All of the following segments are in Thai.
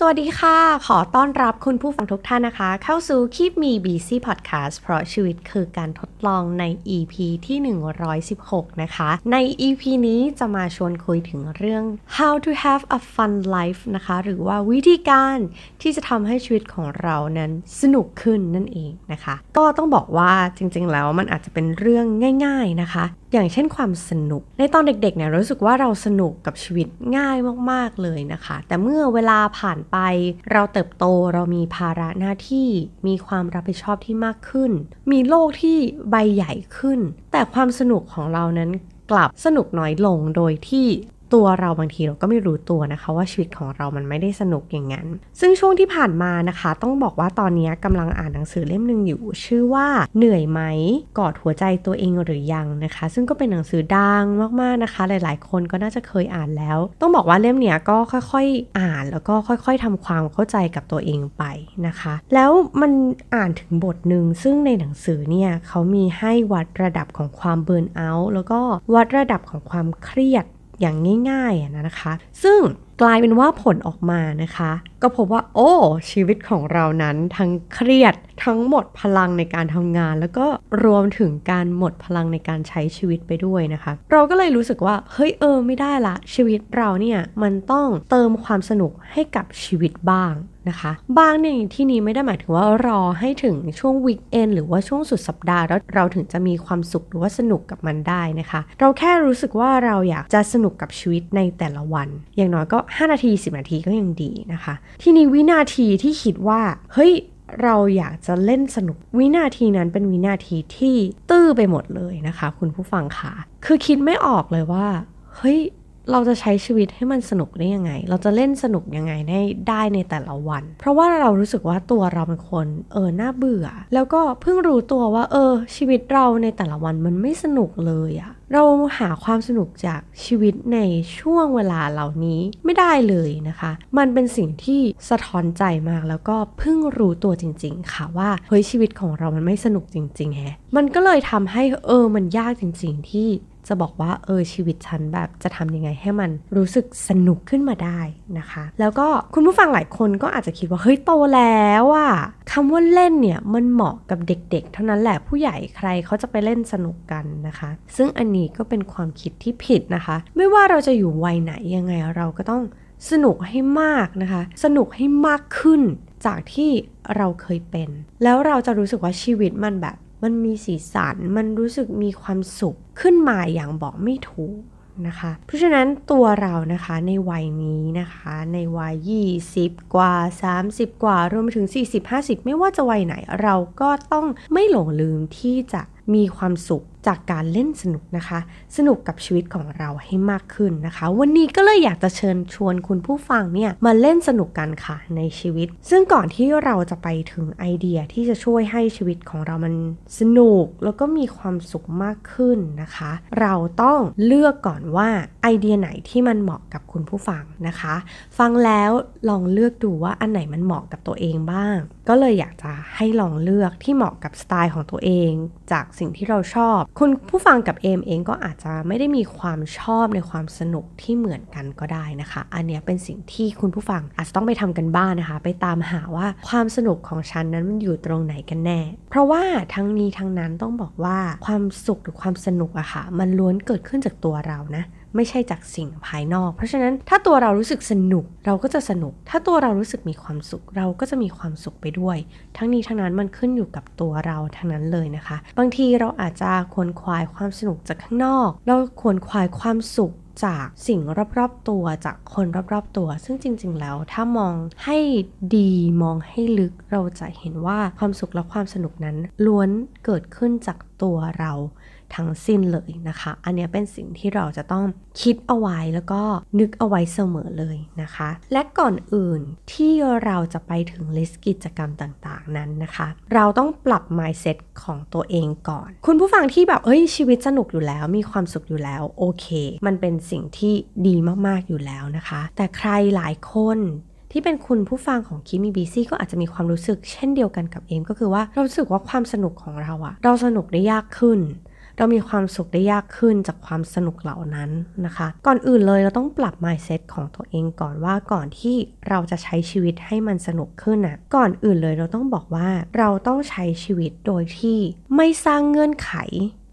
สวัสดีค่ะ ขอต้อนรับคุณผู้ฟังทุกท่านนะคะ เข้าสู่ Keep Me Busy Podcast เพราะชีวิตคือการทดลองใน EP ที่ 116 นะคะ ใน EP นี้จะมาชวนคุยถึงเรื่อง how to have a fun life นะคะ หรือว่าวิธีการที่จะทำให้ชีวิตของเรานั้นสนุกขึ้นนั่นเองนะคะ ก็ต้องบอกว่าจริงๆแล้วมันอาจจะเป็นเรื่องง่าย ๆนะคะ อย่างเช่นความสนุก ในตอนเด็กๆเนี่ยรู้สึกว่าเราสนุกกับชีวิตง่ายมากๆเลยนะคะ แต่เมื่อเวลาผ่านไป เราเติบโตเรามีภาระหน้าที่มีความรับผิดชอบที่มากขึ้น มีโลกที่ใบใหญ่ขึ้น แต่ความสนุกของเรานั้นกลับสนุกน้อยลงโดยที่ ตัวเราบางทีเราก็ไม่รู้ตัวนะคะว่าชีวิตของเรามันไม่ได้สนุกอย่างนั้น ซึ่งช่วงที่ผ่านมานะคะ ต้องบอกว่าตอนนี้กำลังอ่านหนังสือเล่มหนึ่งอยู่ ชื่อว่าเหนื่อยไหมกอดหัวใจตัวเองหรือยังนะคะ ซึ่งก็เป็นหนังสือดังมากๆนะคะ หลายๆ คนก็น่าจะเคยอ่านแล้ว ต้องบอกว่าเล่มเนี้ยก็ค่อยๆ อ่านแล้วก็ค่อย ๆทำความเข้าใจกับตัวเองไปนะคะ แล้วมันอ่านถึงบทหนึ่งซึ่งในหนังสือเนี่ยเขามีให้วัดระดับของความเบิร์นเอาท์แล้วก็วัดระดับของความเครียด อย่างง่ายๆนะคะ ซึ่งกลายเป็นว่าผลออกมานะคะ ก็พบว่าโอ้ ชีวิตของเรานั้นทั้งเครียดทั้งหมดพลังในการทำงาน แล้วก็รวมถึงการหมดพลังในการใช้ชีวิตไปด้วยนะคะ เราก็เลยรู้สึกว่าเฮ้ยเออไม่ได้ละชีวิตเราเนี่ยมันต้องเติมความสนุกให้กับชีวิตบ้าง นะคะ บางในที่นี้ไม่ได้หมายถึงว่ารอให้ถึงช่วงวีคเอนหรือว่าช่วงสุดสัปดาห์แล้วเราถึงจะมีความสุขหรือว่าสนุกกับมันได้นะคะ เราแค่รู้สึกว่าเราอยากจะสนุกกับชีวิตในแต่ละวัน อย่างน้อยก็ 5 นาที 10 นาทีก็ยังดีนะคะ ที่นี้วินาทีที่คิดว่าเฮ้ยเราอยากจะเล่นสนุกวินาทีนั้นเป็นวินาทีที่ตื้อไปหมดเลยนะคะ คุณผู้ฟังค่ะ คือคิดไม่ออกเลยว่า เฮ้ย เราจะใช้ชีวิตให้มันสนุกได้ยังไง เราจะเล่นสนุกยังไงได้ได้ในแต่ละวัน เพราะว่าเรารู้สึกว่าตัวเราเป็นคนเออน่าเบื่อ แล้วก็เพิ่งรู้ตัวว่า เออ ชีวิตเราในแต่ละวันมันไม่สนุกเลยอะเราหาความสนุกจากชีวิตในช่วงเวลาเหล่านี้ไม่ได้เลยนะคะ มันเป็นสิ่งที่สะท้อนใจมากแล้วก็เพิ่งรู้ตัวจริง ๆ ค่ะว่าเฮ้ยชีวิตของเรามันไม่สนุกจริงๆแฮะมันก็เลยทำให้เออมันยากจริง ๆ ที่ จะบอกว่าเออชีวิตฉันแบบจะทำยังไงให้มันรู้สึกสนุกขึ้นมาได้นะคะ แล้วก็คุณผู้ฟังหลายคนก็อาจจะคิดว่าเฮ้ยโตแล้วอะคำว่าเล่นเนี่ยมันเหมาะกับเด็กๆ เท่านั้นแหละผู้ใหญ่ใครเขาจะไปเล่นสนุกกันนะคะ ซึ่งอันนี้ก็เป็นความคิดที่ผิดนะคะ ไม่ว่าเราจะอยู่วัยไหนยังไงเราก็ต้องสนุกให้มากนะคะ สนุกให้มากขึ้นจากที่เราเคยเป็น แล้วเราจะรู้สึกว่าชีวิตมันแบบ มันมีสีสัน มันรู้สึกมีความสุขขึ้นมาอย่างบอกไม่ถูกนะคะ เพราะฉะนั้นตัวเรานะคะในวัยนี้นะคะ ในวัย 20 กว่า 30 กว่า รวมไปถึง 40-50 ไม่ว่าจะวัยไหน เราก็ต้องไม่หลงลืมที่จะมีความสุข จากการเล่นสนุกนะคะ สนุกกับชีวิตของเราให้มากขึ้นนะคะ วันนี้ก็เลยอยากจะเชิญชวนคุณผู้ฟังเนี่ยมาเล่นสนุกกันค่ะในชีวิต ซึ่งก่อนที่เราจะไปถึงไอเดียที่จะช่วยให้ชีวิตของเรามันสนุกแล้วก็มีความสุขมากขึ้นนะคะ เราต้องเลือกก่อนว่าไอเดียไหนที่มันเหมาะกับคุณผู้ฟังนะคะ ฟังแล้วลองเลือกดูว่าอันไหนมันเหมาะกับตัวเองบ้าง ก็เลยอยากจะให้ลองเลือกที่เหมาะกับสไตล์ของตัวเอง จากสิ่งที่เราชอบคุณผู้ฟังกับเอมเองก็อาจจะไม่ได้มีความชอบในความสนุกที่เหมือนกันก็ได้นะคะ อันนี้เป็นสิ่งที่คุณผู้ฟังอาจจะต้องไปทำกันบ้านนะคะ ไปตามหาว่าความสนุกของฉันนั้นมันอยู่ตรงไหนกันแน่ เพราะว่าทั้งนี้ทั้งนั้นต้องบอกว่าความสุขหรือความสนุกอะค่ะ มันล้วนเกิดขึ้นจากตัวเรานะ ไม่ใช่จากสิ่งภายนอก เพราะฉะนั้นถ้าตัวเรารู้สึกสนุกเราก็จะสนุก ถ้าตัวเรารู้สึกมีความสุข เราก็จะมีความสุขไปด้วย ทั้งนี้ทั้งนั้นมันขึ้นอยู่กับตัวเราทั้งนั้นเลยนะคะ บางทีเราอาจจะควรควายความสนุกจากข้างนอก เราควรควายความสุขจากสิ่งรอบๆตัวจากคนรอบๆตัว ซึ่งจริง ๆ แล้วถ้ามองให้ดีมองให้ลึกเราจะเห็นว่าความสุขและความสนุกนั้นล้วนเกิดขึ้นจากตัวเรา ทั้งสิ้นเลยนะคะ อันนี้เป็นสิ่งที่เราจะต้องคิดเอาไว้แล้วก็นึกเอาไว้เสมอเลยนะคะ และก่อนอื่นที่เราจะไปถึงลิสต์กิจกรรมต่างๆนั้นนะคะ เราต้องปรับ mindset ของตัวเองก่อน คุณผู้ฟังที่แบบเฮ้ยชีวิตสนุกอยู่แล้ว มีความสุขอยู่แล้วโอเค มันเป็นสิ่งที่ดีมากๆอยู่แล้วนะคะ แต่ใครหลายคนที่เป็นคุณผู้ฟังของคิมีบีซี่ก็อาจจะมีความรู้สึกเช่นเดียวกันกับเอมก็คือว่าเราสึกว่าความสนุกของเราอะเราสนุกได้ยากขึ้น เรามีความสุขได้ยากขึ้นจากความสนุกเหล่านั้นนะคะ ก่อนอื่นเลยเราต้องปรับ mindset ของตัวเองก่อนว่าก่อนที่เราจะใช้ชีวิตให้มันสนุกขึ้นอะก่อนอื่นเลยเราต้องบอกว่าเราต้องใช้ชีวิตโดยที่ไม่สร้างเงื่อนไข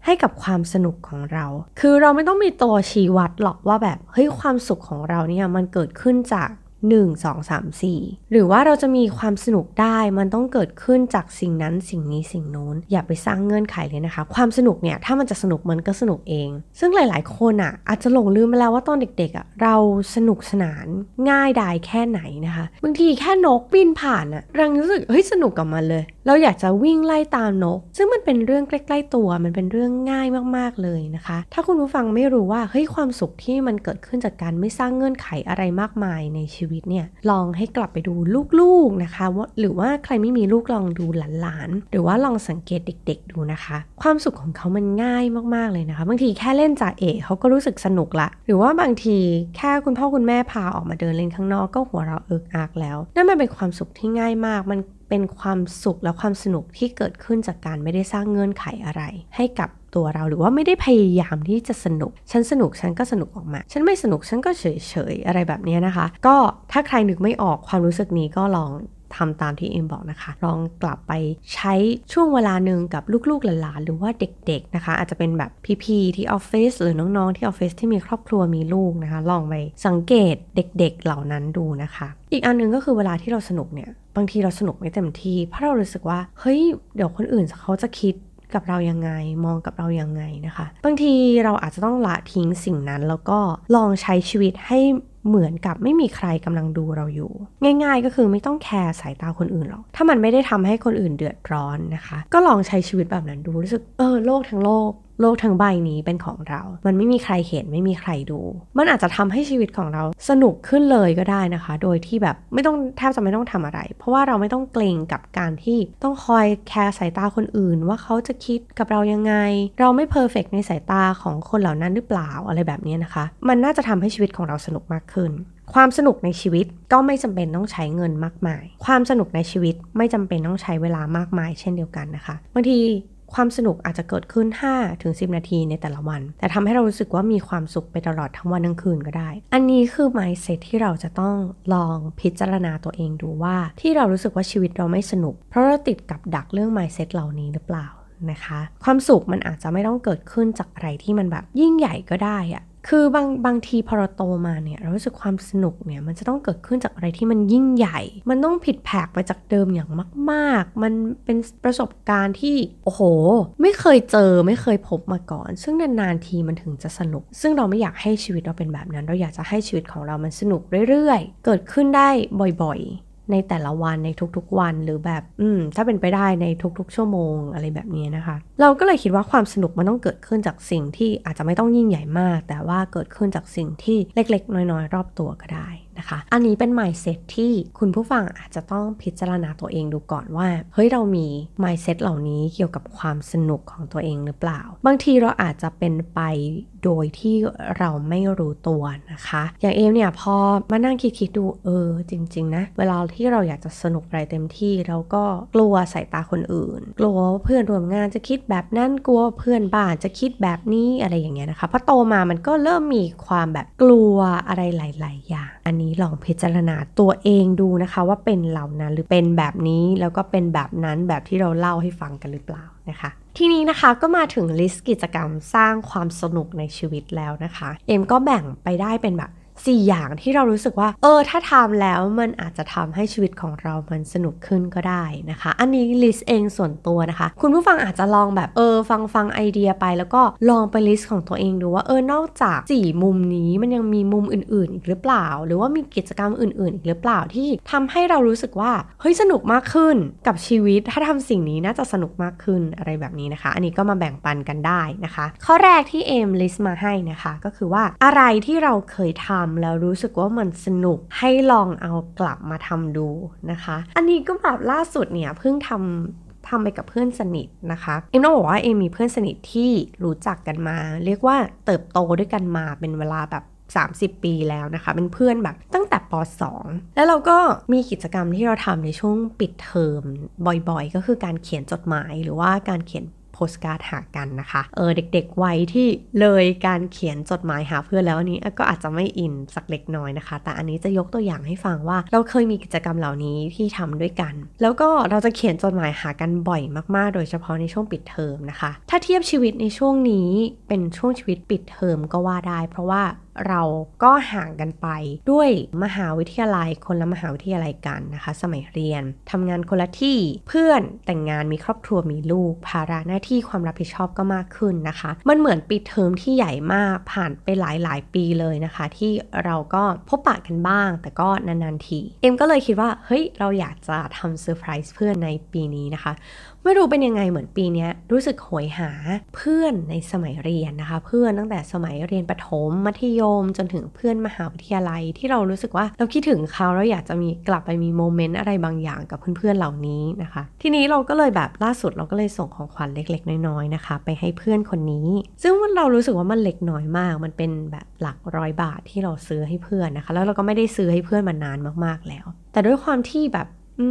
ให้กับความสนุกของเรา คือเราไม่ต้องมีตัวชี้วัดหรอกว่าแบบ เฮ้ยความสุขของเราเนี่ยมันเกิดขึ้นจาก 1 2 3 4 หรือว่าเราจะมีความสนุกได้มันต้องเกิดขึ้นจากสิ่งนั้นสิ่งนี้สิ่งโน้น อย่าไปสร้างเงื่อนไขเลยนะคะ ความสนุกเนี่ยถ้ามันจะสนุกมันก็สนุกเอง ซึ่งหลาย ๆ คนอะ อาจจะหลงลืมไปแล้วว่าตอนเด็กๆอะเราสนุกสนานง่ายดายแค่ไหนนะคะบางทีแค่นกบินผ่านอะเรารู้สึกเฮ้ยสนุกกับมันเลย เราอยากจะวิ่งไล่ตามนก ซึ่งมันเป็นเรื่องใกล้ ๆ ตัวมันเป็นเรื่องง่ายมากๆเลยนะคะ ถ้าคุณผู้ฟังไม่รู้ว่าเฮ้ยความสุขที่มันเกิดขึ้นจากการไม่สร้างเงื่อนไขอะไรมากมายในชีวิตเนี่ยลองให้กลับไปดูลูกๆนะคะว่าหรือว่าใครไม่มีลูกลองดูหลานๆ หรือว่าลองสังเกตเด็ก ๆ ดูนะคะ ความสุขของเขามันง่ายมากๆเลยนะคะ บางทีแค่เล่นจ่าเอกเขาก็รู้สึกสนุกละ หรือว่าบางทีแค่คุณพ่อคุณแม่พาออกมาเดินเล่นข้างนอกก็หัวเราะเอิกอักแล้ว นั่นมันเป็นความสุขที่ง่ายมากมันเป็นความสุขและความสนุกที่เกิดขึ้นจากการไม่ได้สร้างเงื่อนไขอะไร ให้กับ ตัวเรา หรือว่าไม่ได้พยายามที่จะสนุก ฉันสนุกฉันก็สนุกออกมา ฉันไม่สนุกฉันก็เฉยเฉยอะไรแบบนี้นะคะ ก็ถ้าใครนึกไม่ออกความรู้สึกนี้ก็ลองทำตามที่เอ็มบอกนะคะ ลองกลับไปใช้ช่วงเวลาหนึ่งกับลูกๆหลานๆหรือว่าเด็กๆนะคะ อาจจะเป็นแบบพี่ๆที่ออฟฟิศหรือน้องๆที่ออฟฟิศที่มีครอบครัวมีลูกนะคะ ลองไปสังเกตเด็ก ๆเหล่านั้นดูนะคะ อีกอันนึงก็คือเวลาที่เราสนุกเนี่ยบางทีเราสนุกไม่เต็มที่เพราะเรารู้สึกว่าเฮ้ยเดี๋ยวคนอื่นเขาจะคิด กับเรายังไง มองกับเรายังไงนะคะ บางทีเราอาจจะต้องละทิ้งสิ่งนั้น แล้วก็ลองใช้ชีวิตให้เหมือนกับไม่มีใครกำลังดูเราอยู่ ง่ายๆก็คือไม่ต้องแคร์สายตาคนอื่นหรอก ถ้ามันไม่ได้ทำให้คนอื่นเดือดร้อนนะคะ ก็ลองใช้ชีวิตแบบนั้นดูรู้สึกเออโลกทั้งโลก โลกทั้งใบนี้เป็นของเรา มันไม่มีใครเห็นไม่มีใครดู มันอาจจะทำให้ชีวิตของเราสนุกขึ้นเลยก็ได้นะคะ โดยที่แบบไม่ต้องแทบจะไม่ต้องทำอะไร เพราะว่าเราไม่ต้องเกร็งกับการที่ต้องคอยแคร์สายตาคนอื่น ว่าเขาจะคิดกับเรายังไง เราไม่ perfect ในสายตาของคนเหล่านั้นหรือเปล่าอะไรแบบนี้นะคะ มันน่าจะทำให้ชีวิตของเราสนุกมากขึ้นความสนุกในชีวิตก็ไม่จำเป็นต้องใช้เงินมากมาย ความสนุกในชีวิตไม่จำเป็นต้องใช้เวลามากมายเช่นเดียวกันนะคะ บางที ความสนุกอาจจะเกิดขึ้น5ถึง10 นาทีในแต่ละวัน แต่ทำให้เรารู้สึกว่ามีความสุขไปตลอดทั้งวันทั้งคืนก็ได้ อันนี้คือ mindset ที่เราจะต้องลองพิจารณาตัวเองดูว่าที่เรารู้สึกว่าชีวิตเราไม่สนุก เพราะเราติดกับดักเรื่อง mindset เหล่านี้หรือเปล่านะคะ ความสุขมันอาจจะไม่ต้องเกิดขึ้นจากอะไรที่มันแบบยิ่งใหญ่ก็ได้อะ คือบางบางทีพอเราโตมาเนี่ยเรารู้สึกความสนุกเนี่ยมันจะต้องเกิดขึ้นจากอะไรที่มันยิ่งใหญ่ มันต้องผิดแผกไปจากเดิมอย่างมาก ๆ มันเป็นประสบการณ์ที่โอ้โห ไม่เคยเจอไม่เคยพบมาก่อน ซึ่งนานๆทีมันถึงจะสนุก ซึ่งเราไม่อยากให้ชีวิตเราเป็นแบบนั้น เราอยากจะให้ชีวิตของเรามันสนุกเรื่อยๆ เกิดขึ้นได้บ่อยๆ ในแต่ละวันในทุกๆวันหรือแบบ อืม ถ้าเป็นไปได้ในทุกๆ ชั่วโมงอะไรแบบนี้นะคะ เราก็เลยคิดว่าความสนุกมันต้องเกิดขึ้นจากสิ่งที่อาจจะไม่ต้องยิ่งใหญ่มาก แต่ว่าเกิดขึ้นจากสิ่งที่เล็กๆ น้อยๆ รอบตัวก็ได้ นะคะ อันนี้เป็น mindset ที่คุณผู้ฟังอาจจะต้องพิจารณาตัวเองดูก่อนว่า เฮ้ยเรามี mindset เหล่านี้เกี่ยวกับความสนุกของตัวเองหรือเปล่า บางทีเราอาจจะเป็นไปโดยที่เราไม่รู้ตัวนะคะ อย่างเอมเนี่ยพอมานั่งคิดๆดูเออจริง ๆ นะ เวลาที่เราอยากจะสนุกอะไรเต็มที่เราก็กลัวสายตาคนอื่น กลัวเพื่อนร่วมงานจะคิดแบบนั้นกลัวเพื่อนบ้านจะคิดแบบนี้อะไรอย่างเงี้ยนะคะพอโตมามันก็เริ่มมีความแบบกลัวอะไรหลาย ๆ อย่าง อันนี้ลองพิจารณาตัวเองดูนะคะว่าเป็นเหล่านั้นหรือเป็นแบบนี้แล้วก็เป็นแบบนั้นแบบที่เราเล่าให้ฟังกันหรือเปล่านะคะทีนี้นะคะก็มาถึง list กิจกรรมสร้างความสนุกในชีวิตแล้วนะคะ เอมก็แบ่งไปได้เป็นแบบ 4 อย่างที่เรารู้สึกว่า เออ ถ้าทำแล้วมันอาจจะทำให้ชีวิตของเรามันสนุกขึ้นก็ได้นะคะ อันนี้ list เองส่วนตัวนะคะ คุณผู้ฟังอาจจะลองแบบเออ ฟังฟังไอเดียไป แล้วก็ลองไป list ของตัวเองดูว่าเออนอกจาก 4 มุมนี้มันยังมีมุมอื่น ๆ อีกหรือเปล่า หรือว่ามีกิจกรรมอื่น ๆ อีกหรือเปล่าที่ทำให้เรารู้สึกว่าเฮ้ยสนุกมากขึ้นกับชีวิต ถ้าทำสิ่งนี้น่าจะสนุกมากขึ้นอะไรแบบนี้นะคะ อันนี้ก็มาแบ่งปันกันได้นะคะ ข้อแรกที่เอม list มาให้นะคะ ก็คือว่าอะไรที่เราเคยทำแล้วรู้สึกว่ามันสนุกให้ลองเอากลับมาทำดูนะคะ อันนี้ก็แบบล่าสุดเนี่ยเพิ่งทำทำไปกับเพื่อนสนิทนะคะ เอ็มต้องบอกว่าเอ็มมีเพื่อนสนิทที่รู้จักกันมา เรียกว่าเติบโตด้วยกันมาเป็นเวลาแบบ 30 ปีแล้วนะคะ เป็นเพื่อนแบบตั้งแต่ป .2 แล้วเราก็มีกิจกรรมที่เราทำในช่วงปิดเทอมบ่อยๆ ก็คือการเขียนจดหมายหรือว่าการเขียน โพสการ์ดหากันนะคะเออเด็กๆวัยที่เลยการเขียนจดหมายหาเพื่อนแล้วอันนี้ก็อาจจะไม่อินสักเล็กน้อยนะคะ แต่อันนี้จะยกตัวอย่างให้ฟังว่า เราเคยมีกิจกรรมเหล่านี้ที่ทำด้วยกัน แล้วก็เราจะเขียนจดหมายหากันบ่อยมากๆ โดยเฉพาะในช่วงปิดเทอมนะคะ ถ้าเทียบชีวิตในช่วงนี้เป็นช่วงชีวิตปิดเทอมก็ว่าได้ เพราะว่า เราก็ห่างกันไปด้วยมหาวิทยาลัยคนละมหาวิทยาลัยกันนะคะ สมัยเรียนทำงานคนละที่เพื่อนแต่งงานมีครอบครัวมีลูก ภาระหน้าที่ความรับผิดชอบก็มากขึ้นนะคะ มันเหมือนปิดเทอมที่ใหญ่มากผ่านไปหลายหลายปีเลยนะคะ ที่เราก็พบปะกันบ้าง แต่ก็นานๆทีเอ็มก็เลยคิดว่าเฮ้ยเราอยากจะทำเซอร์ไพรส์เพื่อนในปีนี้นะคะไม่รู้เป็นยังไงเหมือนปีนี้รู้สึกโหยหาเพื่อนในสมัยเรียนนะคะ เพื่อนตั้งแต่สมัยเรียนประถมมัธยมจนถึงเพื่อนมหาวิทยาลัยที่เรารู้สึกว่าเราคิดถึงเขาเราอยากจะมีกลับไปมีโมเมนต์อะไรบางอย่างกับเพื่อนๆเหล่านี้นะคะ ทีนี้เราก็เลยแบบล่าสุดเราก็เลยส่งของขวัญเล็ก ๆ น้อยๆนะคะ ไปให้เพื่อนคนนี้ ซึ่งเรารู้สึกว่ามันเล็กน้อยมาก มันเป็นแบบหลักร้อยบาทที่เราซื้อให้เพื่อนนะคะ แล้วเราก็ไม่ได้ซื้อให้เพื่อนมานานมากๆแล้ว แต่ด้วยความที่แบบ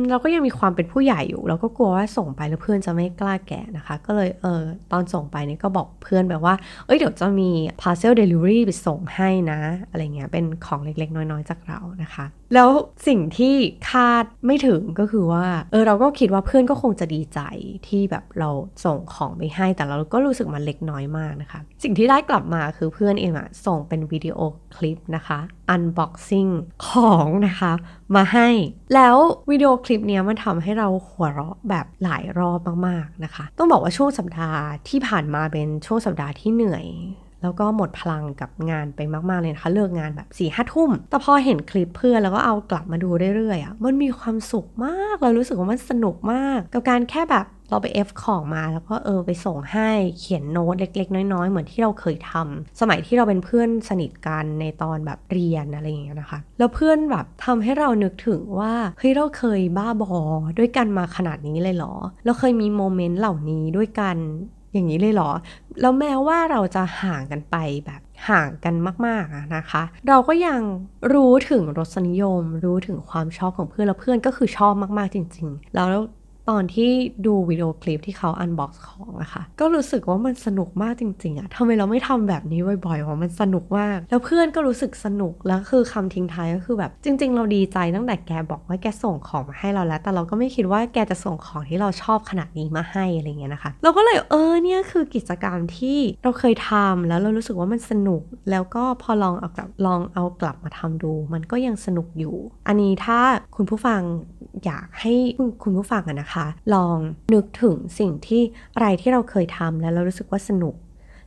เราก็ยังมีความเป็นผู้ใหญ่อยู่ เราก็กลัวว่าส่งไปแล้วเพื่อนจะไม่กล้าแกะนะคะ ก็เลยเออตอนส่งไปเนี่ยก็บอกเพื่อนแบบว่า เอ้ยเดี๋ยวจะมี parcel delivery ไปส่งให้นะ อะไรเงี้ยเป็นของเล็กๆ น้อยๆ จากเรานะคะ แล้วสิ่งที่คาดไม่ถึงก็คือว่าเออเราก็คิดว่าเพื่อนก็คงจะดีใจที่แบบเราส่งของไปให้ แต่เราก็รู้สึกมันเล็กน้อยมากนะคะ สิ่งที่ได้กลับมาคือเพื่อนเองอะส่งเป็นวิดีโอคลิปนะคะ unboxing ของนะคะ มาให้ แล้ววิดีโอคลิปนี้มันทำให้เราหัวเราะแบบหลายรอบมากๆนะคะ ต้องบอกว่าช่วงสัปดาห์ที่ผ่านมาเป็นช่วงสัปดาห์ที่เหนื่อยแล้วก็หมดพลังกับงานไปมาก ๆ เลยนะคะ เลิกงานแบบ4ี่ห้าทุ่ม แต่พอเห็นคลิปเพื่อนแล้วก็เอากลับมาดูเรื่อยๆอะ่ะมันมีความสุขมาก เรารู้สึกว่ามันสนุกมาก กับการแค่แบบ เราไปเอฟของมาแล้วก็เออไปส่งให้เขียนโน้ตเล็ก ๆ น้อย ๆ เหมือนที่เราเคยทำสมัยที่เราเป็นเพื่อนสนิทกันในตอนแบบเรียนอะไรอย่างเงี้ยนะคะ แล้วเพื่อนแบบทำให้เรานึกถึงว่าเฮ้ยเราเคยบ้าบอด้วยกันมาขนาดนี้เลยเหรอ เราเคยมีโมเมนต์เหล่านี้ด้วยกันอย่างนี้เลยเหรอ แล้วแม้ว่าเราจะห่างกันไปแบบห่างกันมากๆนะคะ เราก็ยังรู้ถึงรสนิยม รู้ถึงความชอบของเพื่อนแล้วเพื่อนก็คือชอบมากๆจริง ๆ แล้ว ตอนที่ดูวิดีโอคลิปที่เขา unbox ของอะค่ะ ก็รู้สึกว่ามันสนุกมากจริง ๆอะทำไมเราไม่ทำแบบนี้บ่อยๆว่ามันสนุกมาก แล้วเพื่อนก็รู้สึกสนุก แล้วคือคำทิ้งท้ายก็คือแบบจริง ๆ เราดีใจตั้งแต่แกบอกว่าแกส่งของมาให้เราแล้ว แต่เราก็ไม่คิดว่าแกจะส่งของที่เราชอบขนาดนี้มาให้อะไรเงี้ยนะคะ เราก็เลยเออเนี่ยคือกิจกรรมที่เราเคยทำแล้วเรารู้สึกว่ามันสนุก แล้วก็พอลองเอากลับลองเอากลับมาทำดู มันก็ยังสนุกอยู่ อันนี้ถ้าคุณผู้ฟังอยากให้คุณผู้ฟังอะนะคะลองนึกถึงสิ่งที่อะไรที่เราเคยทำแล้วเรารู้สึกว่าสนุก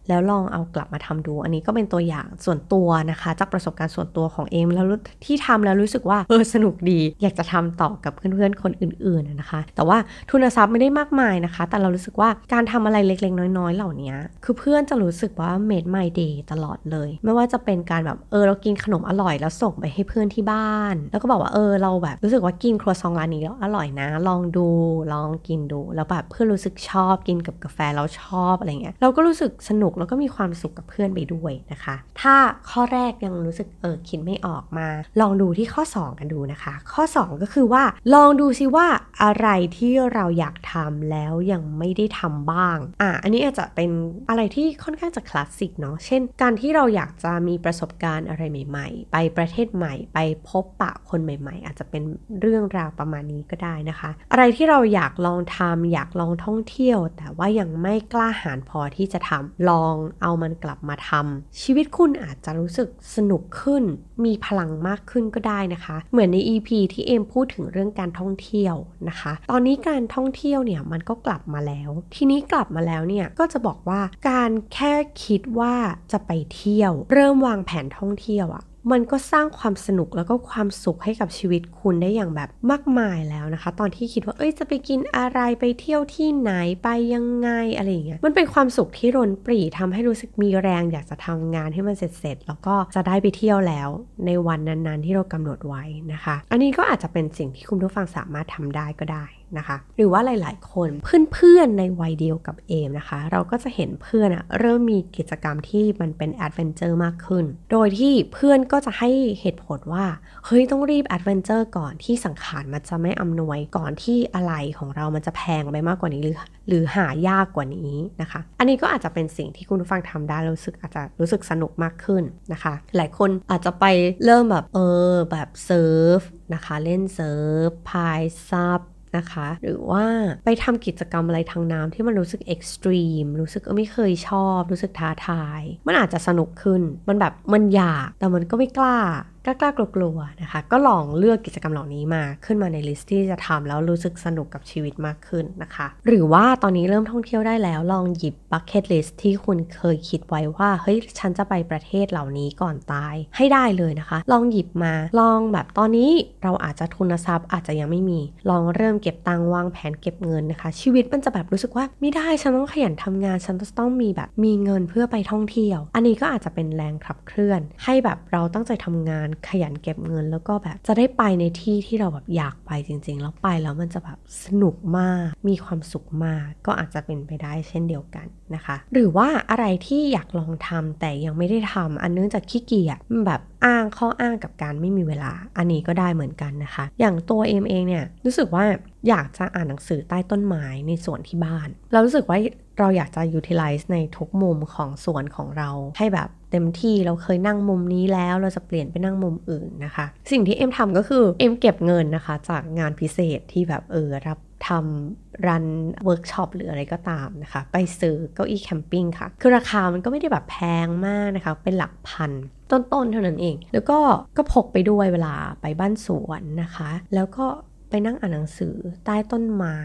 แล้วลองเอากลับมาทำดู อันนี้ก็เป็นตัวอย่างส่วนตัวนะคะ จากประสบการณ์ส่วนตัวของเอมแล้วที่ทำแล้วรู้สึกว่าเออสนุกดี อยากจะทำต่อกับเพื่อนๆคนอื่นๆนะคะ แต่ว่าทุนทรัพย์ไม่ได้มากมายนะคะ แต่เรารู้สึกว่าการทำอะไรเล็กๆ น้อยๆ เหล่านี้คือเพื่อนจะรู้สึกว่า made my day ตลอดเลย ไม่ว่าจะเป็นการแบบเออเรากินขนมอร่อยแล้วส่งไปให้เพื่อนที่บ้าน แล้วก็บอกว่าเออเราแบบรู้สึกว่ากินครัวซองร้านนี้แล้วอร่อยนะ ลองดูลองกินดูแล้วแบบเพื่อนรู้สึกชอบกินกับกาแฟแล้วชอบอะไรเงี้ยเราก็รู้สึกสนุกแล้วก็มีความสุขกับเพื่อนไปด้วยนะคะ ถ้าข้อแรกยังรู้สึกเออคิดไม่ออกมา ลองดูที่ข้อ 2 กันดูนะคะ ข้อ 2 ก็คือว่า ลองดูซิว่าอะไรที่เราอยากทำแล้วยังไม่ได้ทำบ้างอะอันนี้อาจจะเป็นอะไรที่ค่อนข้างจะคลาสสิกเนาะเช่น การที่เราอยากจะมีประสบการณ์อะไรใหม่ ๆ ไปประเทศใหม่ ไปพบปะคนใหม่ ๆ อาจจะเป็นเรื่องราวประมาณนี้ก็ได้นะคะ อะไรที่เราอยากลองทำอยากลองท่องเที่ยว แต่ว่ายังไม่กล้าหาญพอที่จะทำลองเอามันกลับมาทำชีวิตคุณอาจจะรู้สึกสนุกขึ้น มีพลังมากขึ้นก็ได้นะคะ เหมือนใน EP ที่เอมพูดถึงเรื่องการท่องเที่ยวนะคะ ตอนนี้การท่องเที่ยวเนี่ยมันก็กลับมาแล้ว ทีนี้กลับมาแล้วเนี่ยก็จะบอกว่าการแค่คิดว่าจะไปเที่ยว เริ่มวางแผนท่องเที่ยวอะ มันก็สร้างความสนุกแล้วก็ความสุขให้กับชีวิตคุณได้อย่างแบบมากมายแล้วนะคะ ตอนที่คิดว่าเอ้ยจะไปกินอะไรไปเที่ยวที่ไหนไปยังไงอะไรอย่างเงี้ยมันเป็นความสุขที่รนปรีทำให้รู้สึกมีแรงอยากจะทำงานให้มันเสร็จๆแล้วก็จะได้ไปเที่ยวแล้วในวันนั้นๆ ที่เรากำหนดไว้นะคะ อันนี้ก็อาจจะเป็นสิ่งที่คุณผู้ฟังสามารถทำได้ก็ได้ นะคะ หรือว่าหลาย ๆ คนเพื่อน ๆ ในวัยเดียวกับเอมนะคะ เราก็จะเห็นเพื่อนอะเริ่มมีกิจกรรมที่มันเป็น adventure มากขึ้น โดยที่เพื่อนก็จะให้เหตุผลว่า เฮ้ย ต้องรีบ adventure ก่อนที่สังขารมันจะไม่อำนวยก่อนที่อะไรของเรามันจะแพงไปมากกว่านี้หรือหรือหายากกว่านี้นะคะ อันนี้ก็อาจจะเป็นสิ่งที่คุณผู้ฟังทำได้รู้สึกอาจจะรู้สึกสนุกมากขึ้นนะคะ หลายคนอาจจะไปเริ่มแบบเออแบบ surf นะคะ เล่น surf พาย SUP นะคะ หรือว่าไปทำกิจกรรมอะไรทางน้ำที่มันรู้สึก extreme รู้สึกไม่เคยชอบ รู้สึกท้าทาย มันอาจจะสนุกขึ้น มันแบบมันอยากแต่มันก็ไม่กล้ากล้ากลัวๆนะคะ ก็ลองเลือกกิจกรรมเหล่านี้มาขึ้นมาใน list ที่จะทำแล้วรู้สึกสนุกกับชีวิตมากขึ้นนะคะ หรือว่าตอนนี้เริ่มท่องเที่ยวได้แล้วลองหยิบ bucket list ที่คุณเคยคิดไว้ว่าเฮ้ยฉันจะไปประเทศเหล่านี้ก่อนตายให้ได้เลยนะคะ ลองหยิบมาลองแบบตอนนี้เราอาจจะทุนทรัพย์อาจจะยังไม่มี ลองเริ่มเก็บตังค์วางแผนเก็บเงินนะคะ ชีวิตมันจะแบบรู้สึกว่าไม่ได้ฉันต้องขยันทำงานฉันต้องมีแบบมีเงินเพื่อไปท่องเที่ยว อันนี้ก็อาจจะเป็นแรงขับเคลื่อน ให้แบบเราตั้งใจทำงานขยันเก็บเงิน แล้วก็แบบจะได้ไปในที่ที่เราแบบอยากไปจริง ๆ แล้วไปแล้วมันจะแบบสนุกมาก มีความสุขมาก ก็อาจจะเป็นไปได้เช่นเดียวกันนะคะ หรือว่าอะไรที่อยากลองทำแต่ยังไม่ได้ทำอันเนื่องจากขี้เกียจแบบอ้างข้ออ้างกับการไม่มีเวลา อันนี้ก็ได้เหมือนกันนะคะ อย่างตัวเอ็มเองเนี่ยรู้สึกว่าอยากจะอ่านหนังสือใต้ต้นไม้ในสวนที่บ้าน เรารู้สึกว่าเราอยากจะ utilize ในทุกมุมของสวนของเราให้แบบ เต็มที่เราเคยนั่งมุมนี้แล้วเราจะเปลี่ยนไปนั่งมุมอื่นนะคะ สิ่งที่เอ็มทำก็คือเอ็มเก็บเงินนะคะ จากงานพิเศษที่แบบเออรับทำ run เวิร์กช็อปหรืออะไรก็ตามนะคะ ไปซื้อเก้าอี้ camping ค่ะ คือราคามันก็ไม่ได้แบบแพงมากนะคะ เป็นหลักพันต้นๆเท่านั้นเอง แล้วก็ก็พกไปด้วยเวลาไปบ้านสวนนะคะ แล้วก็ไปนั่งอ่านหนังสือใต้ต้นไม้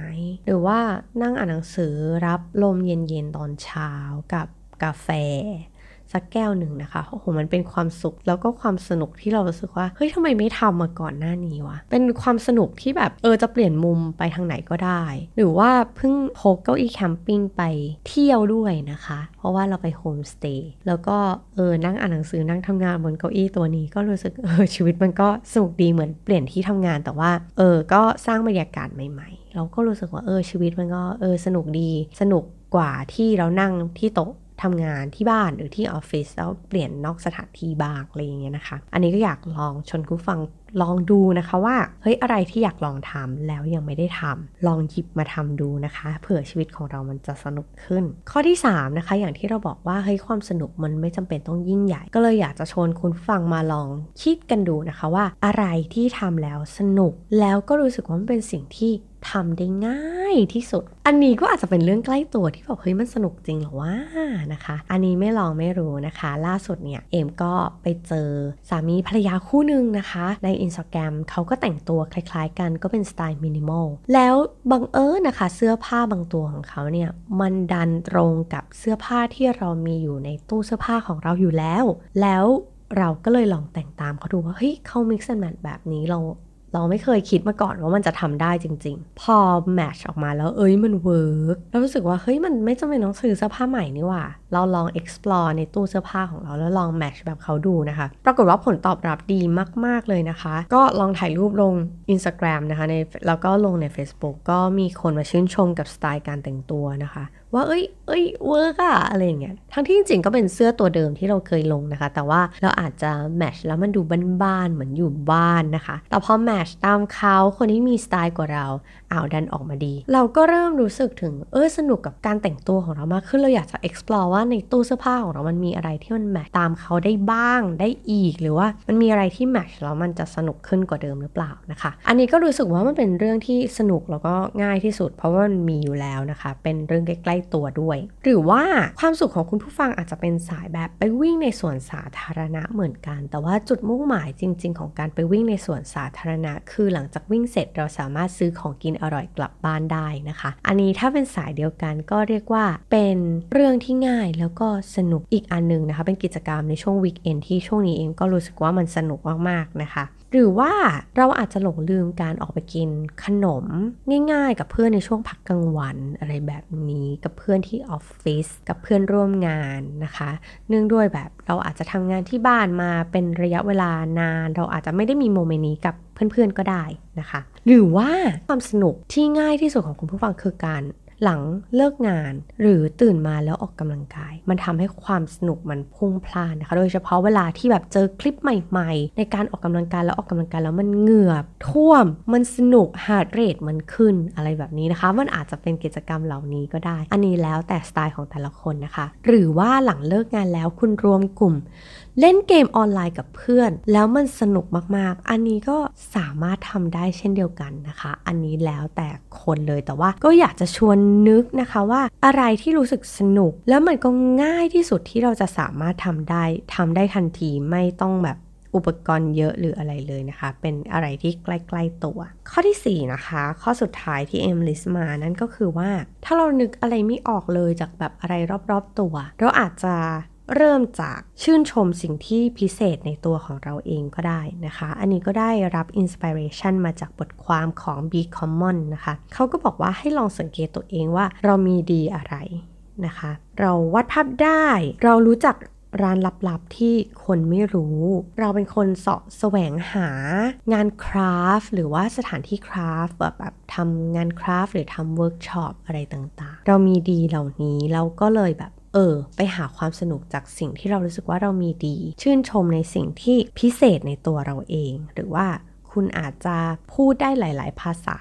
หรือว่านั่งอ่านหนังสือรับลมเย็นๆตอนเช้ากับกาแฟ สักแก้วหนึ่งนะคะโอ้โหมันเป็นความสุขแล้วก็ความสนุกที่เรารู้สึกว่าเฮ้ยทำไมไม่ทำมาก่อนหน้านี้วะเป็นความสนุกที่แบบเออจะเปลี่ยนมุมไปทางไหนก็ได้ หรือว่าเพิ่งพกเก้าอี้แคมปิ้งไปเที่ยวด้วยนะคะ เพราะว่าเราไปโฮมสเตย์แล้วก็เออนั่งอ่านหนังสือนั่งทำงานบนเก้าอี้ตัวนี้ก็รู้สึกเออชีวิตมันก็สนุกดีเหมือนเปลี่ยนที่ทำงานแต่ว่าเออก็สร้างบรรยากาศใหม่ ๆ เราก็รู้สึกว่าเออชีวิตมันก็เออสนุกดีสนุกกว่าที่เรานั่งที่โต๊ะ ทำงานที่บ้านหรือที่ออฟฟิศแล้วเปลี่ยนนอกสถานที่บ้างอะไรอย่างเงี้ยนะคะ อันนี้ก็อยากลองชนคุณฟังลองดูนะคะว่าเฮ้ยอะไรที่อยากลองทำแล้วยังไม่ได้ทำลองหยิบมาทำดูนะคะ เผื่อชีวิตของเรามันจะสนุกขึ้น ข้อที่3นะคะอย่างที่เราบอกว่าเฮ้ยความสนุกมันไม่จำเป็นต้องยิ่งใหญ่ ก็เลยอยากจะชวนคุณฟังมาลองคิดกันดูนะคะว่าอะไรที่ทำแล้วสนุก แล้วก็รู้สึกว่ามันเป็นสิ่งที่ ทำได้ง่ายที่สุด อันนี้ก็อาจจะเป็นเรื่องใกล้ตัวที่บอกเฮ้ยมันสนุกจริงหรอว่านะคะ อันนี้ไม่ลองไม่รู้นะคะ ล่าสุดเนี่ยเอมก็ไปเจอสามีภรรยาคู่หนึ่งนะคะ ใน Instagram เขาก็แต่งตัวคล้ายๆกันก็เป็นสไตล์มินิมอลแล้วบังเอิญนะคะ เสื้อผ้าบางตัวของเขาเนี่ยมันดันตรงกับเสื้อผ้าที่เรามีอยู่ในตู้เสื้อผ้าของเราอยู่แล้ว แล้วเราก็เลยลองแต่งตามเขาดูว่าเฮ้ยเขา mix and match แบบนี้เรา เราไม่เคยคิดมาก่อนว่ามันจะทำได้จริง ๆ พอ match ออกมาแล้วเอ้ยมัน work เรารู้สึกว่าเฮ้ยมันไม่จำเป็นต้องซื้อเสื้อผ้าใหม่นี่หว่า เราลอง explore ในตู้เสื้อผ้าของเราแล้วลอง match แบบเขาดูนะคะ ปรากฏว่าผลตอบรับดีมาก ๆ เลยนะคะ ก็ลองถ่ายรูปลง Instagram นะคะในแล้วก็ลงใน Facebook ก็มีคนมาชื่นชมกับสไตล์การแต่งตัวนะคะ ว่าเอ้ยเอ้ย work อะอะไรอย่างเงี้ยทั้งที่จริงๆก็เป็นเสื้อตัวเดิมที่เราเคยลงนะคะ แต่ว่าเราอาจจะ match แล้วมันดูบ้านๆเหมือนอยู่บ้านนะคะ แต่พอ match ตามเขาคนที่มีสไตล์กว่าเราอ้าวดันออกมาดี เราก็เริ่มรู้สึกถึงเออสนุกกับการแต่งตัวของเรามากขึ้นเราอยากจะ explore ว่าในตู้เสื้อผ้าของเรามันมีอะไรที่มัน match ตามเขาได้บ้างได้อีก หรือว่ามันมีอะไรที่ match แล้วมันจะสนุกขึ้นกว่าเดิมหรือเปล่านะคะ อันนี้ก็รู้สึกว่ามันเป็นเรื่องที่สนุกแล้วก็ง่ายที่สุด เพราะว่ามันมีอยู่แล้วนะคะ เป็นเรื่องใกล้ตัวด้วย หรือว่าความสุขของคุณผู้ฟังอาจจะเป็นสายแบบไปวิ่งในสวนสาธารณะเหมือนกัน แต่ว่าจุดมุ่งหมายจริง ๆ ของการไปวิ่งในสวนสาธารณะ คือหลังจากวิ่งเสร็จเราสามารถซื้อของกินอร่อยกลับบ้านได้นะคะ อันนี้ถ้าเป็นสายเดียวกันก็เรียกว่าเป็นเรื่องที่ง่ายแล้วก็สนุกอีกอันนึงนะคะ เป็นกิจกรรมในช่วงวีคเอนที่ช่วงนี้เองก็รู้สึกว่ามันสนุกมากๆนะคะ หรือว่าเราอาจจะหลงลืมการออกไปกินขนมง่ายๆ กับเพื่อนในช่วงพักกลางวันอะไรแบบนี้กับเพื่อนที่ออฟฟิศกับเพื่อนร่วมงานนะคะ เนื่องด้วยแบบเราอาจจะทำงานที่บ้านมาเป็นระยะเวลานาน เราอาจจะไม่ได้มีโมเมนต์นี้กับเพื่อนๆก็ได้นะคะ หรือว่าความสนุกที่ง่ายที่สุดของคุณผู้ฟังคือการ หลังเลิกงานหรือตื่นมาแล้วออกกำลังกาย มันทำให้ความสนุกมันพุ่งพล่านนะคะ โดยเฉพาะเวลาที่แบบเจอคลิปใหม่ๆ ในการออกกำลังกายแล้วออกกำลังกายแล้วมันเหงื่อท่วม มันสนุก heart rate มันขึ้นอะไรแบบนี้นะคะ มันอาจจะเป็นกิจกรรมเหล่านี้ก็ได้ อันนี้แล้วแต่สไตล์ของแต่ละคนนะคะ หรือว่าหลังเลิกงานแล้วคุณรวมกลุ่ม เล่นเกมออนไลน์กับเพื่อน แล้วมันสนุกมากๆ อันนี้ก็สามารถทำได้เช่นเดียวกันนะคะ อันนี้แล้วแต่คนเลยแต่ว่าก็อยากจะชวนนึกนะคะว่าอะไรที่รู้สึกสนุก แล้วมันก็ง่ายที่สุดที่เราจะสามารถทำได้ทำได้ทันทีไม่ต้องแบบอุปกรณ์เยอะหรืออะไรเลยนะคะ เป็นอะไรที่ใกล้ๆตัว ข้อที่ 4 นะคะ ข้อสุดท้ายที่เอ็ม list มานั่นก็คือว่า ถ้าเรานึกอะไรไม่ออกเลยจากแบบอะไรรอบๆตัว เราอาจจะ เริ่มจากชื่นชมสิ่งที่พิเศษในตัวของเราเองก็ได้นะคะ อันนี้ก็ได้รับ inspiration มาจากบทความของ B Common นะคะ เขาก็บอกว่าให้ลองสังเกตตัวเองว่าเรามีดีอะไรนะคะ เราวาดภาพได้ เรารู้จักร้านลับๆที่คนไม่รู้ เราเป็นคนเสาะแสวงหางาน craft หรือว่าสถานที่ craft แบบแบบทำงาน craft หรือทำเวิร์กช็อปอะไรต่างๆ เรามีดีเหล่านี้เราก็เลยแบบ เออ ไปหาความสนุกจากสิ่งที่เรารู้สึกว่าเรามีดี ชื่นชมในสิ่งที่พิเศษในตัวเราเอง หรือว่าคุณอาจจะพูดได้หลาย ๆ ภาษา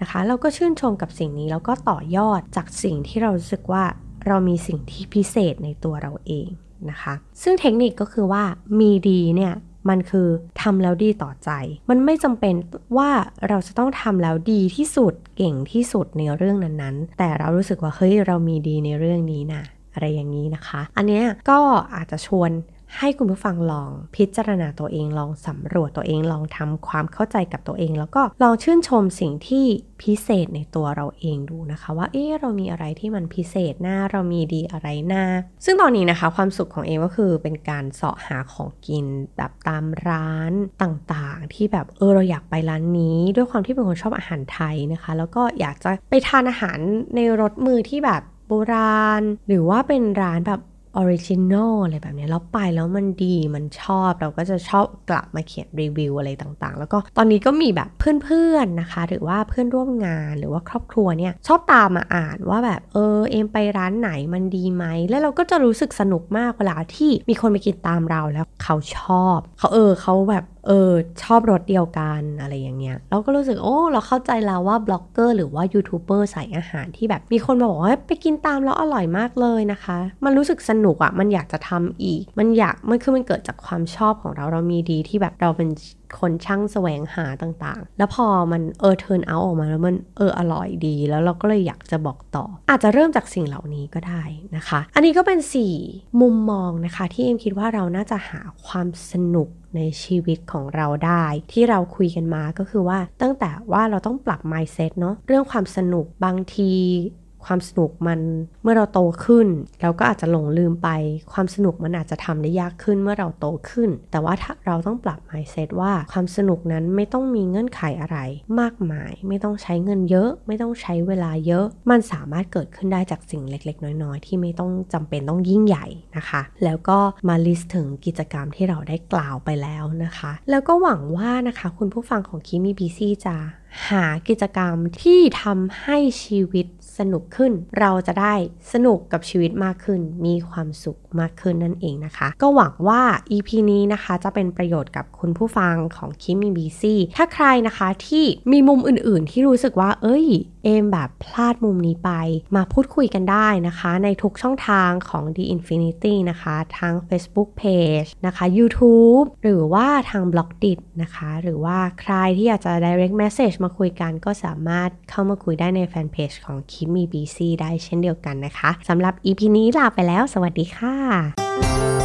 นะคะ เราก็ชื่นชมกับสิ่งนี้แล้วก็ต่อยอดจากสิ่งที่เรารู้สึกว่าเรามีสิ่งที่พิเศษในตัวเราเองนะคะ ซึ่งเทคนิคก็คือว่ามีดีเนี่ยมันคือทำแล้วดีต่อใจ มันไม่จำเป็นว่าเราจะต้องทำแล้วดีที่สุดเก่งที่สุดในเรื่องนั้นๆ แต่เรารู้สึกว่าเฮ้ยเรามีดีในเรื่องนี้นะ อะไรอย่างนี้นะคะ อันนี้ก็อาจจะชวนให้คุณผู้ฟังลองพิจารณาตัวเองลองสำรวจตัวเองลองทำความเข้าใจกับตัวเอง แล้วก็ลองชื่นชมสิ่งที่พิเศษในตัวเราเองดูนะคะ ว่าเอ๊เรามีอะไรที่มันพิเศษหน้าเรามีดีอะไรหน้า ซึ่งตอนนี้นะคะ ความสนุกของเอ็มก็คือเป็นการเสาะหาของกินแบบตามร้านต่างๆ ที่แบบเออเราอยากไปร้านนี้ ด้วยความที่เป็นคนชอบอาหารไทยนะคะ แล้วก็อยากจะไปทานอาหารในรสมือที่แบบ โบราณ หรือว่าเป็นร้านแบบ original อะไรแบบนี้แล้วไปแล้วมันดีมันชอบเราก็จะชอบกลับมาเขียนรีวิวอะไรต่างๆ แล้วก็ตอนนี้ก็มีแบบเพื่อนๆนะคะ หรือว่าเพื่อนร่วมงานหรือว่าครอบครัวเนี่ยชอบตามมาอ่านว่าแบบเออเอ็มไปร้านไหนมันดีไหมแล้วเราก็จะรู้สึกสนุกมากเวลาที่มีคนไปกินตามเราแล้วเขาชอบเขาเออเขาแบบเออชอบรสเดียวกันอะไรอย่างเงี้ยเราก็รู้สึกโอ้เราเข้าใจแล้วว่าบล็อกเกอร์หรือว่ายูทูบเบอร์สายอาหารที่แบบมีคนมาบอกว่าไปกินตามแล้วอร่อยมากเลยนะคะ มันรู้สึกสนุกอะ่ะมันอยากจะทำอีก มันอยากมันคือมันเกิดจากความชอบของเราเรามีดีที่แบบเราเป็นคนช่างแสวงหาต่างๆ แล้วพอมันเออเทิร์นเอาออกมาแล้วมันเอออร่อยดี แล้วเราก็เลยอยากจะบอกต่อ อาจจะเริ่มจากสิ่งเหล่านี้ก็ได้นะคะ อันนี้ก็เป็น 4 มุมมองนะคะ ที่เอ็มคิดว่าเราน่าจะหาความสนุกในชีวิตของเราได้ ที่เราคุยกันมาก็คือว่าตั้งแต่ว่าเราต้องปรับ mindset เนาะเรื่องความสนุกบางที ความสนุกมันเมื่อเราโตขึ้น เราก็อาจจะหลงลืมไป ความสนุกมันอาจจะทำได้ยากขึ้นเมื่อเราโตขึ้น แต่ว่าถ้าเราต้องปรับ mindset ว่าความสนุกนั้นไม่ต้องมีเงื่อนไขอะไร มากมาย ไม่ต้องใช้เงินเยอะ ไม่ต้องใช้เวลาเยอะ มันสามารถเกิดขึ้นได้จากสิ่งเล็ก ๆ น้อย ๆ ที่ไม่ต้องจำเป็นต้องยิ่งใหญ่นะคะ แล้วก็มาลิสต์ถึงกิจกรรมที่เราได้กล่าวไปแล้วนะคะ แล้วก็หวังว่านะคะ คุณผู้ฟังของคิมีบีซี่จะหากิจกรรมที่ทำให้ชีวิต สนุกขึ้น เราจะได้สนุกกับชีวิตมากขึ้น มีความสุขมากขึ้นนั่นเองนะคะ ก็หวังว่า EP นี้นะคะจะเป็นประโยชน์กับคุณผู้ฟังของคิมีบีซีถ้าใครนะคะที่มีมุมอื่นๆ ที่รู้สึกว่า เอ้ย เอมแบบพลาดมุมนี้ไป มาพูดคุยกันได้นะคะ ในทุกช่องทางของ The Infinity นะคะทาง Facebook Page นะคะ YouTube หรือว่าทางบล็อกดินะคะ หรือว่าใครที่อยากจะ direct message มาคุยกันก็สามารถเข้ามาคุยได้ในแฟนเพจของคิมมีบีซีได้เช่นเดียวกันนะคะสำหรับ EP นี้ลาไปแล้ว สวัสดีค่ะ